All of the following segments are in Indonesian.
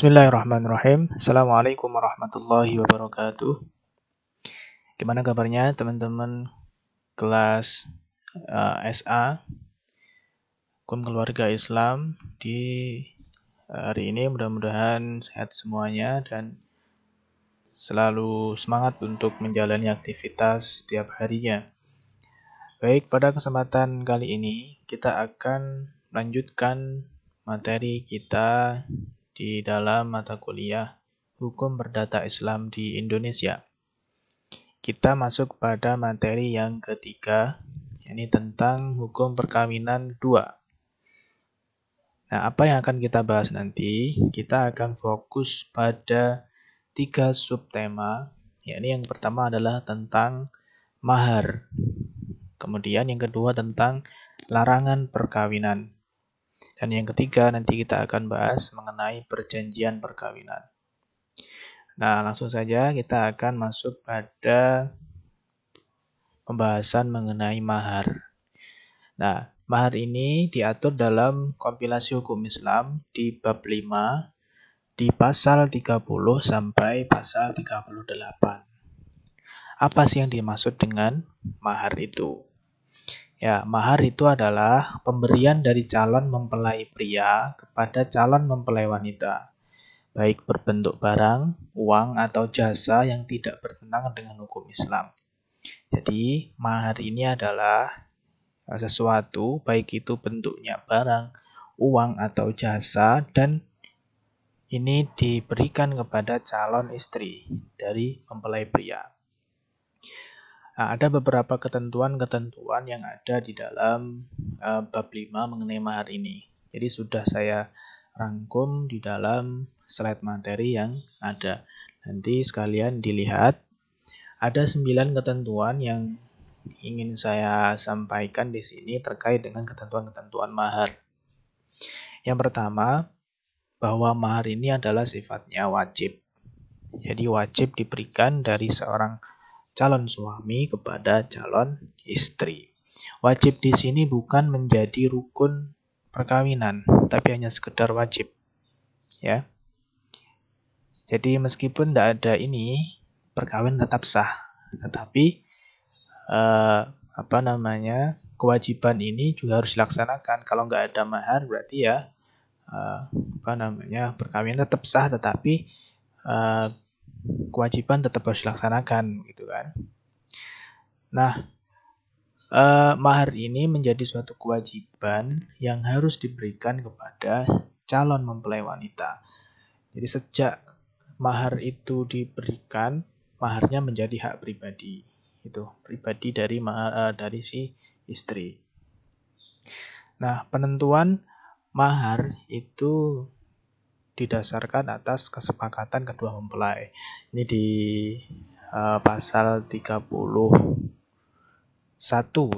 Bismillahirrahmanirrahim. Assalamualaikum warahmatullahi wabarakatuh. Gimana kabarnya teman-teman kelas uh, eh, SA Hukum Keluarga Islam di uh, hari ini mudah-mudahan sehat semuanya dan selalu semangat untuk menjalani aktivitas setiap harinya. Baik, pada kesempatan kali ini kita akan lanjutkan materi kita di dalam mata kuliah Hukum Perdata Islam di Indonesia. Kita masuk pada materi yang ketiga, ini tentang hukum perkawinan dua. Nah, apa yang akan kita bahas nanti? Kita akan fokus pada tiga subtema, yakni yang pertama adalah tentang mahar. Kemudian yang kedua tentang larangan perkawinan. Dan yang ketiga nanti kita akan bahas mengenai perjanjian perkawinan. Nah, langsung saja kita akan masuk pada pembahasan mengenai mahar. Nah, mahar ini diatur dalam kompilasi hukum Islam di bab 5 di pasal 30 sampai pasal 38. Apa sih yang dimaksud dengan mahar itu? Ya, mahar itu adalah pemberian dari calon mempelai pria kepada calon mempelai wanita, baik berbentuk barang, uang, atau jasa yang tidak bertentangan dengan hukum Islam. Jadi, mahar ini adalah sesuatu, baik itu bentuknya barang, uang, atau jasa, dan ini diberikan kepada calon istri dari mempelai pria. Nah, ada beberapa ketentuan-ketentuan yang ada di dalam uh, bab 5 mengenai mahar ini. Jadi sudah saya rangkum di dalam slide materi yang ada. Nanti sekalian dilihat. Ada 9 ketentuan yang ingin saya sampaikan di sini terkait dengan ketentuan-ketentuan mahar. Yang pertama, bahwa mahar ini adalah sifatnya wajib. Jadi wajib diberikan dari seorang calon suami kepada calon istri. Wajib di sini bukan menjadi rukun perkawinan, tapi hanya sekedar wajib. Ya. Jadi meskipun tidak ada ini, perkawinan tetap sah. Tetapi eh, apa namanya? kewajiban ini juga harus dilaksanakan. Kalau nggak ada mahar berarti ya eh, apa namanya? perkawinan tetap sah tetapi eh, kewajiban tetap harus dilaksanakan gitu kan. Nah, eh, mahar ini menjadi suatu kewajiban yang harus diberikan kepada calon mempelai wanita. Jadi sejak mahar itu diberikan, maharnya menjadi hak pribadi. Itu pribadi dari mahar, eh, dari si istri. Nah, penentuan mahar itu didasarkan atas kesepakatan kedua mempelai. Ini di uh, pasal 31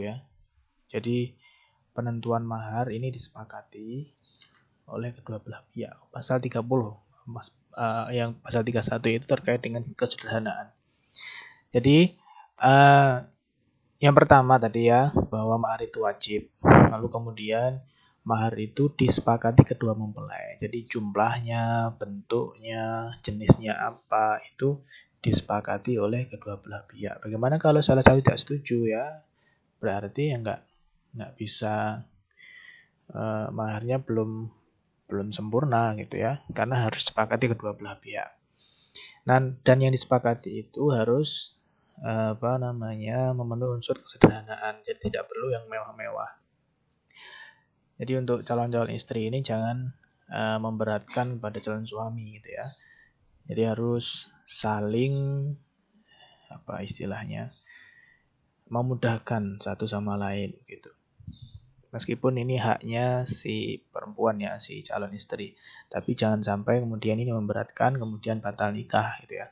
ya. Jadi penentuan mahar ini disepakati oleh kedua belah pihak. Pasal 30 mas, uh, yang pasal 31 itu terkait dengan kesederhanaan. Jadi uh, yang pertama tadi ya bahwa mahar itu wajib. Lalu kemudian mahar itu disepakati kedua mempelai. Jadi jumlahnya, bentuknya, jenisnya apa itu disepakati oleh kedua belah pihak. Bagaimana kalau salah satu tidak setuju ya? Berarti ya nggak nggak bisa uh, maharnya belum belum sempurna gitu ya, karena harus disepakati kedua belah pihak. Dan dan yang disepakati itu harus uh, apa namanya memenuhi unsur kesederhanaan, jadi tidak perlu yang mewah-mewah. Jadi untuk calon-calon istri ini jangan uh, memberatkan pada calon suami gitu ya. Jadi harus saling apa istilahnya memudahkan satu sama lain gitu. Meskipun ini haknya si perempuan ya, si calon istri. Tapi jangan sampai kemudian ini memberatkan, kemudian batal nikah gitu ya.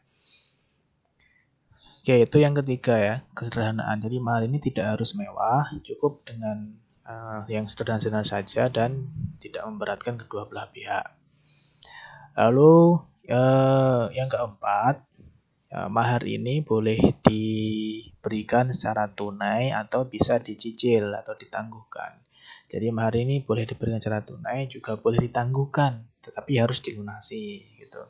Oke, itu yang ketiga ya, kesederhanaan. Jadi mahal ini tidak harus mewah, cukup dengan uh, yang sederhana-sederhana saja dan tidak memberatkan kedua belah pihak. Lalu uh, yang keempat, uh, mahar ini boleh diberikan secara tunai atau bisa dicicil atau ditangguhkan. Jadi mahar ini boleh diberikan secara tunai juga boleh ditangguhkan. tetapi harus dilunasi gitu.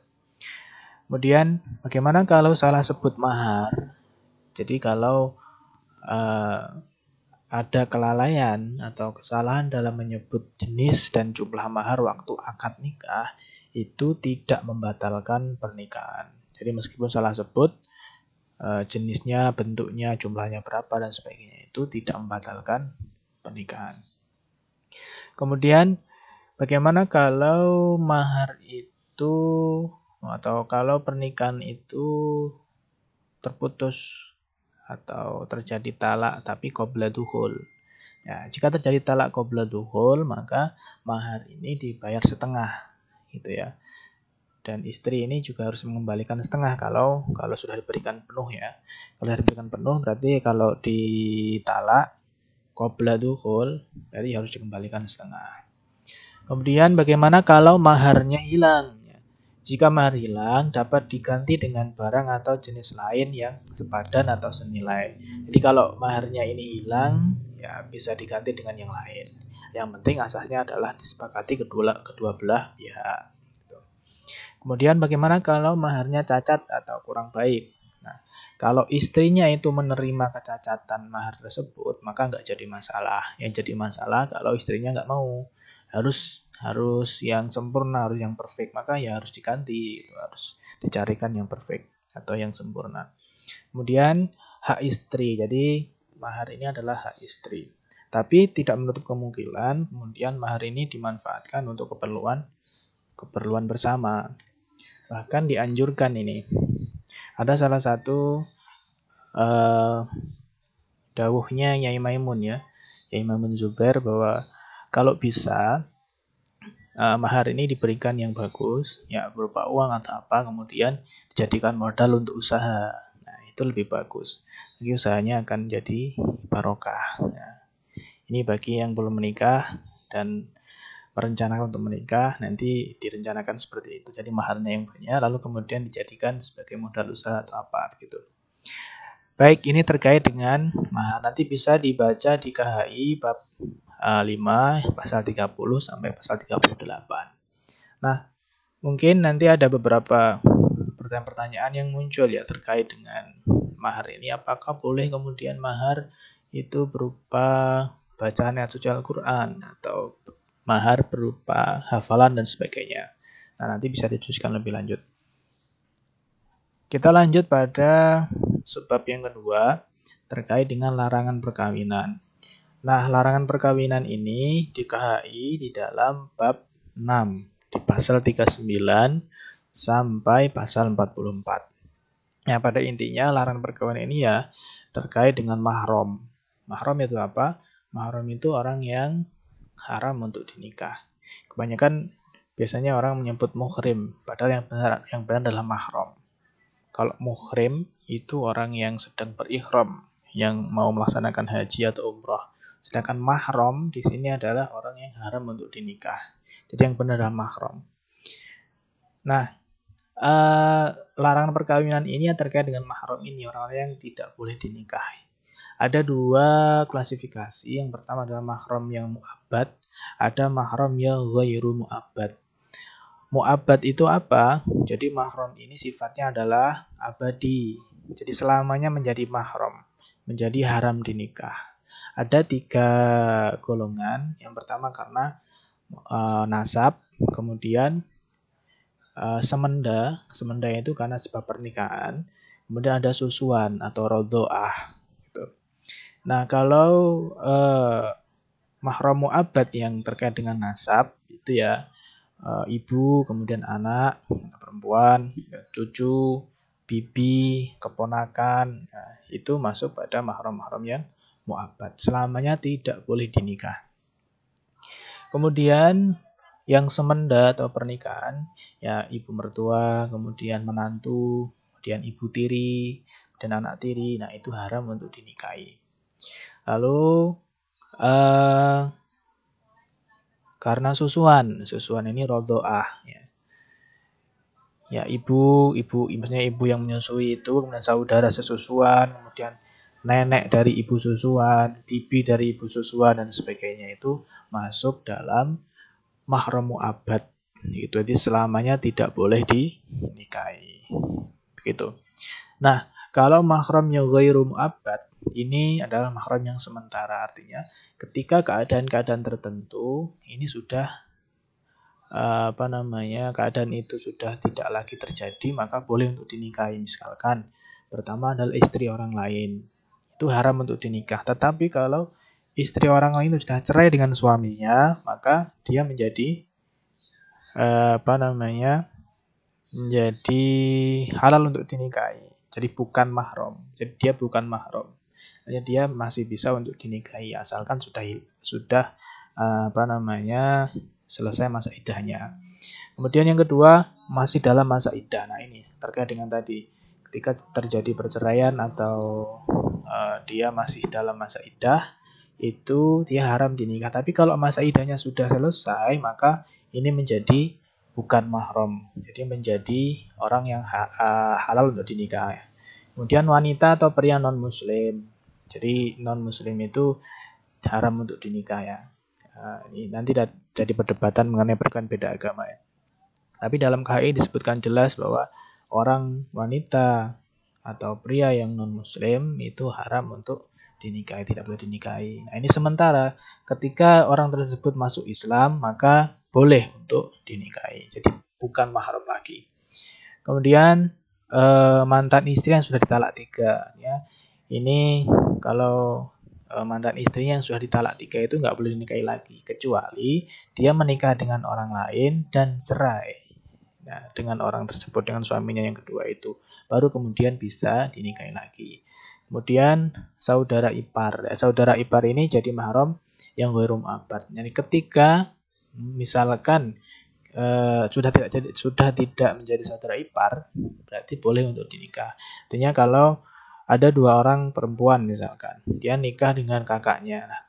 Kemudian bagaimana kalau salah sebut mahar? Jadi kalau uh, ada kelalaian atau kesalahan dalam menyebut jenis dan jumlah mahar waktu akad nikah itu tidak membatalkan pernikahan. Jadi meskipun salah sebut uh, jenisnya, bentuknya, jumlahnya berapa dan sebagainya itu tidak membatalkan pernikahan. Kemudian bagaimana kalau mahar itu atau kalau pernikahan itu terputus atau terjadi talak tapi qabla duhul. Ya, jika terjadi talak qabla duhul, maka mahar ini dibayar setengah gitu ya. Dan istri ini juga harus mengembalikan setengah kalau kalau sudah diberikan penuh ya. Kalau diberikan penuh berarti kalau ditalak qabla duhul berarti harus dikembalikan setengah. Kemudian bagaimana kalau maharnya hilang? Jika mahar hilang, dapat diganti dengan barang atau jenis lain yang sepadan atau senilai. Jadi kalau maharnya ini hilang, ya bisa diganti dengan yang lain. Yang penting asasnya adalah disepakati kedua kedua belah pihak. Gitu. Kemudian bagaimana kalau maharnya cacat atau kurang baik? Nah, kalau istrinya itu menerima kecacatan mahar tersebut, maka nggak jadi masalah. Yang jadi masalah kalau istrinya nggak mau, harus harus yang sempurna, harus yang perfect, maka ya harus diganti, itu harus dicarikan yang perfect atau yang sempurna. Kemudian hak istri, jadi mahar ini adalah hak istri. Tapi tidak menutup kemungkinan kemudian mahar ini dimanfaatkan untuk keperluan keperluan bersama. Bahkan dianjurkan ini. Ada salah satu uh, dawuhnya Yai Maimun ya, Yai Maimun Zubair bahwa kalau bisa uh, mahar ini diberikan yang bagus, ya berupa uang atau apa, kemudian dijadikan modal untuk usaha. Nah, itu lebih bagus. Jadi usahanya akan jadi barokah. Ya. Ini bagi yang belum menikah dan merencanakan untuk menikah, nanti direncanakan seperti itu. Jadi maharnya yang banyak, lalu kemudian dijadikan sebagai modal usaha atau apa gitu. Baik, ini terkait dengan mahar. Nanti bisa dibaca di KHI bab 5 eh, pasal 30 sampai pasal 38. Nah, mungkin nanti ada beberapa pertanyaan-pertanyaan yang muncul ya terkait dengan mahar ini. Apakah boleh kemudian mahar itu berupa bacaan ayat suci Al-Quran atau mahar berupa hafalan dan sebagainya. Nah, nanti bisa didiskusikan lebih lanjut. Kita lanjut pada sebab yang kedua terkait dengan larangan perkawinan. Nah, larangan perkawinan ini di KHI di dalam bab 6 di pasal 39 sampai pasal 44. Ya, pada intinya larangan perkawinan ini ya terkait dengan mahram. Mahram itu apa? Mahram itu orang yang haram untuk dinikah. Kebanyakan biasanya orang menyebut muhrim, padahal yang benar yang benar adalah mahram. Kalau muhrim itu orang yang sedang berikhram, yang mau melaksanakan haji atau umrah. Sedangkan mahram di sini adalah orang yang haram untuk dinikah. Jadi yang benar adalah mahram. Nah, uh, larangan perkawinan ini terkait dengan mahram ini orang-orang yang tidak boleh dinikahi. Ada dua klasifikasi. Yang pertama adalah mahram yang mu'abad, ada mahram yang ghairu mu'abad. Mu'abad itu apa? Jadi mahram ini sifatnya adalah abadi. Jadi selamanya menjadi mahram, menjadi haram dinikah ada tiga golongan. Yang pertama karena uh, nasab, kemudian uh, semenda, semenda itu karena sebab pernikahan, kemudian ada susuan atau rodoah. Gitu. Nah kalau uh, mahram mu'abad yang terkait dengan nasab itu ya uh, ibu, kemudian anak, perempuan, ya, cucu, bibi, keponakan, nah, itu masuk pada mahram-mahram yang mu'abad. Selamanya tidak boleh dinikah. Kemudian yang semenda atau pernikahan, ya ibu mertua, kemudian menantu, kemudian ibu tiri, dan anak tiri, nah itu haram untuk dinikahi. Lalu uh, karena susuan, susuan ini rodoah, ya. Ya ibu, ibu, maksudnya ibu yang menyusui itu, kemudian saudara sesusuan, kemudian nenek dari ibu susuan, bibi dari ibu susuan dan sebagainya itu masuk dalam mahram abad. Itu jadi selamanya tidak boleh dinikahi. Begitu. Nah, kalau mahramnya ghairu mu'abbad, ini adalah mahram yang sementara. Artinya ketika keadaan-keadaan tertentu ini sudah uh, apa namanya keadaan itu sudah tidak lagi terjadi maka boleh untuk dinikahi misalkan pertama adalah istri orang lain itu haram untuk dinikah. Tetapi kalau istri orang lain sudah cerai dengan suaminya maka dia menjadi uh, apa namanya menjadi halal untuk dinikahi. Jadi bukan mahram jadi dia bukan mahram hanya dia masih bisa untuk dinikahi asalkan sudah sudah uh, apa namanya selesai masa idahnya. Kemudian yang kedua masih dalam masa idah. Nah ini terkait dengan tadi ketika terjadi perceraian atau uh, dia masih dalam masa idah itu dia haram dinikah. Tapi kalau masa idahnya sudah selesai maka ini menjadi bukan mahram. Jadi menjadi orang yang ha halal untuk dinikah. Kemudian wanita atau pria non muslim jadi non muslim itu haram untuk dinikah ya. Nah, ini nanti jadi perdebatan mengenai perkara beda agama ya. Tapi dalam KHI disebutkan jelas bahwa orang wanita atau pria yang non muslim itu haram untuk dinikahi, tidak boleh dinikahi. Nah, ini sementara ketika orang tersebut masuk Islam maka boleh untuk dinikahi. Jadi bukan mahram lagi. Kemudian eh, mantan istri yang sudah ditalak tiga ya ini kalau e, mantan istrinya yang sudah ditalak tiga itu nggak boleh dinikahi lagi kecuali dia menikah dengan orang lain dan cerai nah, dengan orang tersebut dengan suaminya yang kedua itu baru kemudian bisa dinikahi lagi kemudian saudara ipar saudara ipar ini jadi mahram yang ghairum abad jadi ketika misalkan Uh, sudah tidak jadi sudah tidak menjadi saudara ipar berarti boleh untuk dinikah. Artinya kalau ada dua orang perempuan misalkan, dia nikah dengan kakaknya. Nah,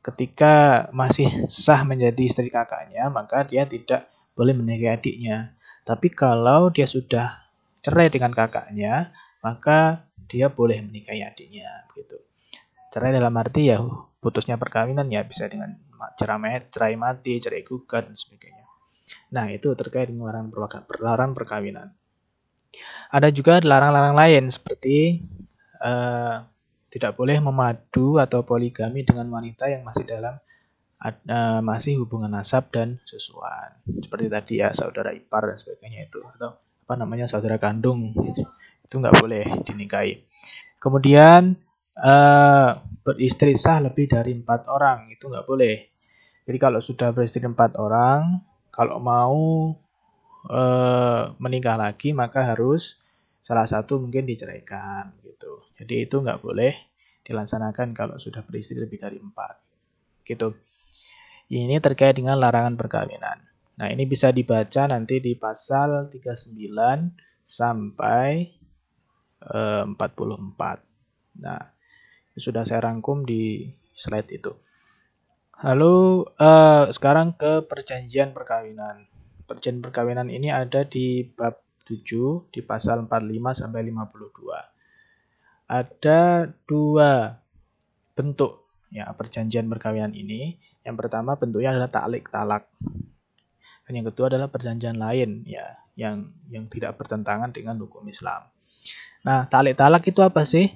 ketika masih sah menjadi istri kakaknya, maka dia tidak boleh menikahi adiknya. Tapi kalau dia sudah cerai dengan kakaknya, maka dia boleh menikahi adiknya begitu. Cerai dalam arti ya putusnya perkawinan ya bisa dengan cerai, mati, cerai gugat dan sebagainya. Nah, itu terkait dengan larangan perkawinan. Ada juga larang-larang lain seperti uh, tidak boleh memadu atau poligami dengan wanita yang masih dalam uh, masih hubungan nasab dan susuan. Seperti tadi ya saudara ipar dan sebagainya itu atau apa namanya saudara kandung itu, nggak boleh dinikahi. Kemudian uh, beristri sah lebih dari empat orang itu nggak boleh. Jadi kalau sudah beristri empat orang, kalau mau uh, menikah lagi maka harus salah satu mungkin diceraikan gitu. Jadi itu nggak boleh dilaksanakan kalau sudah beristri lebih dari empat. Gitu. Ini terkait dengan larangan perkawinan. Nah ini bisa dibaca nanti di pasal 39 sampai eh, 44. Nah sudah saya rangkum di slide itu. Lalu eh, sekarang ke perjanjian perkawinan. Perjanjian perkawinan ini ada di bab 7 di pasal 45 sampai 52. Ada dua bentuk ya perjanjian perkawinan ini. Yang pertama bentuknya adalah taklik talak. Dan yang kedua adalah perjanjian lain ya yang yang tidak bertentangan dengan hukum Islam. Nah, taklik talak itu apa sih?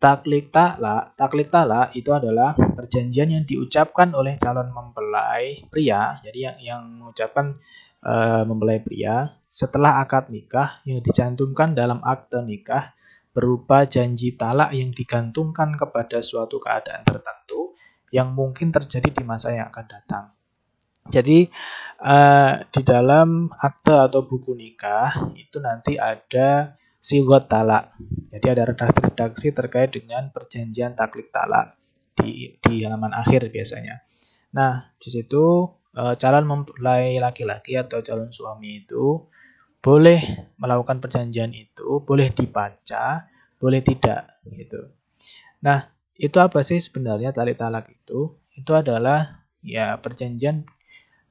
Taklik talak, taklik talak itu adalah perjanjian yang diucapkan oleh calon mempelai pria. Jadi yang yang mengucapkan uh, mempelai pria setelah akad nikah yang dicantumkan dalam akte nikah berupa janji talak yang digantungkan kepada suatu keadaan tertentu yang mungkin terjadi di masa yang akan datang. Jadi uh, di dalam akte atau buku nikah itu nanti ada sigot talak. Jadi ada redaksi-redaksi terkait dengan perjanjian taklik talak di di halaman akhir biasanya. Nah, di situ uh, calon mempelai laki-laki atau calon suami itu boleh melakukan perjanjian itu, boleh dibaca, boleh tidak gitu. Nah, itu apa sih sebenarnya tali talak itu? Itu adalah ya perjanjian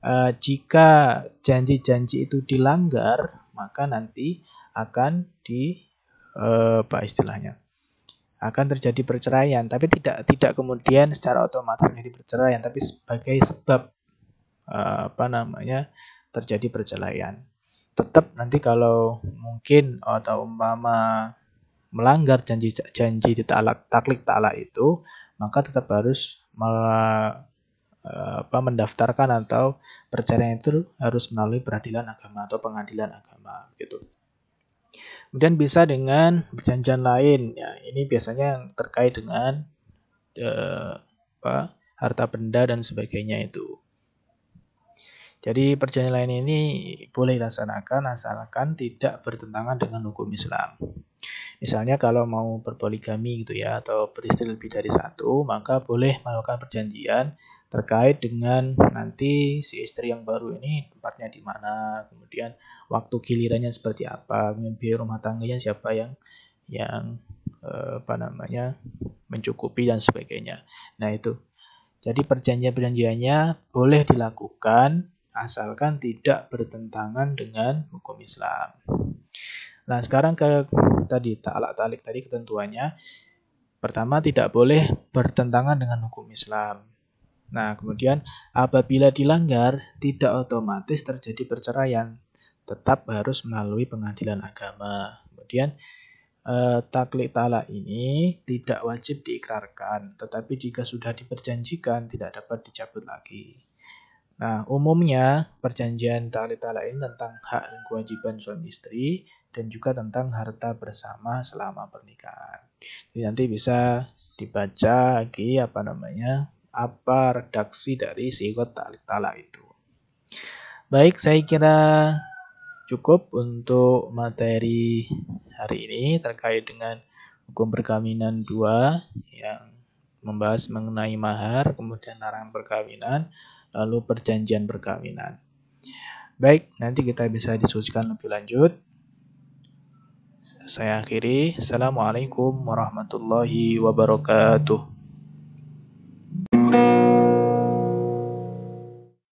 uh, jika janji-janji itu dilanggar, maka nanti akan di uh, apa istilahnya? akan terjadi perceraian, tapi tidak tidak kemudian secara otomatis menjadi perceraian, tapi sebagai sebab uh, apa namanya terjadi perceraian. Tetap nanti kalau mungkin atau umpama melanggar janji janji di talak taklik talak itu, maka tetap harus apa, mendaftarkan atau perceraian itu harus melalui peradilan agama atau pengadilan agama gitu. Kemudian bisa dengan perjanjian lain ya. Ini biasanya yang terkait dengan eh, apa, harta benda dan sebagainya itu. Jadi perjanjian lain ini boleh dilaksanakan asalkan tidak bertentangan dengan hukum Islam. Misalnya kalau mau berpoligami gitu ya atau beristri lebih dari satu, maka boleh melakukan perjanjian terkait dengan nanti si istri yang baru ini tempatnya di mana, kemudian waktu gilirannya seperti apa, kemudian biaya rumah tangganya siapa yang yang eh, apa namanya mencukupi dan sebagainya. Nah itu. Jadi perjanjian-perjanjiannya boleh dilakukan asalkan tidak bertentangan dengan hukum Islam. Nah, sekarang ke tadi ta'alak talik tadi ketentuannya. Pertama tidak boleh bertentangan dengan hukum Islam. Nah, kemudian apabila dilanggar tidak otomatis terjadi perceraian, tetap harus melalui pengadilan agama. Kemudian eh, taklik talak ini tidak wajib diikrarkan, tetapi jika sudah diperjanjikan tidak dapat dicabut lagi. Nah, umumnya perjanjian taklik talak ini tentang hak dan kewajiban suami istri dan juga tentang harta bersama selama pernikahan. Jadi nanti bisa dibaca lagi apa namanya apa redaksi dari sigot taklik talak itu. Baik, saya kira cukup untuk materi hari ini terkait dengan hukum perkawinan dua yang membahas mengenai mahar, kemudian larangan perkawinan, lalu perjanjian perkawinan. Baik, nanti kita bisa diskusikan lebih lanjut. Saya akhiri. Assalamualaikum warahmatullahi wabarakatuh.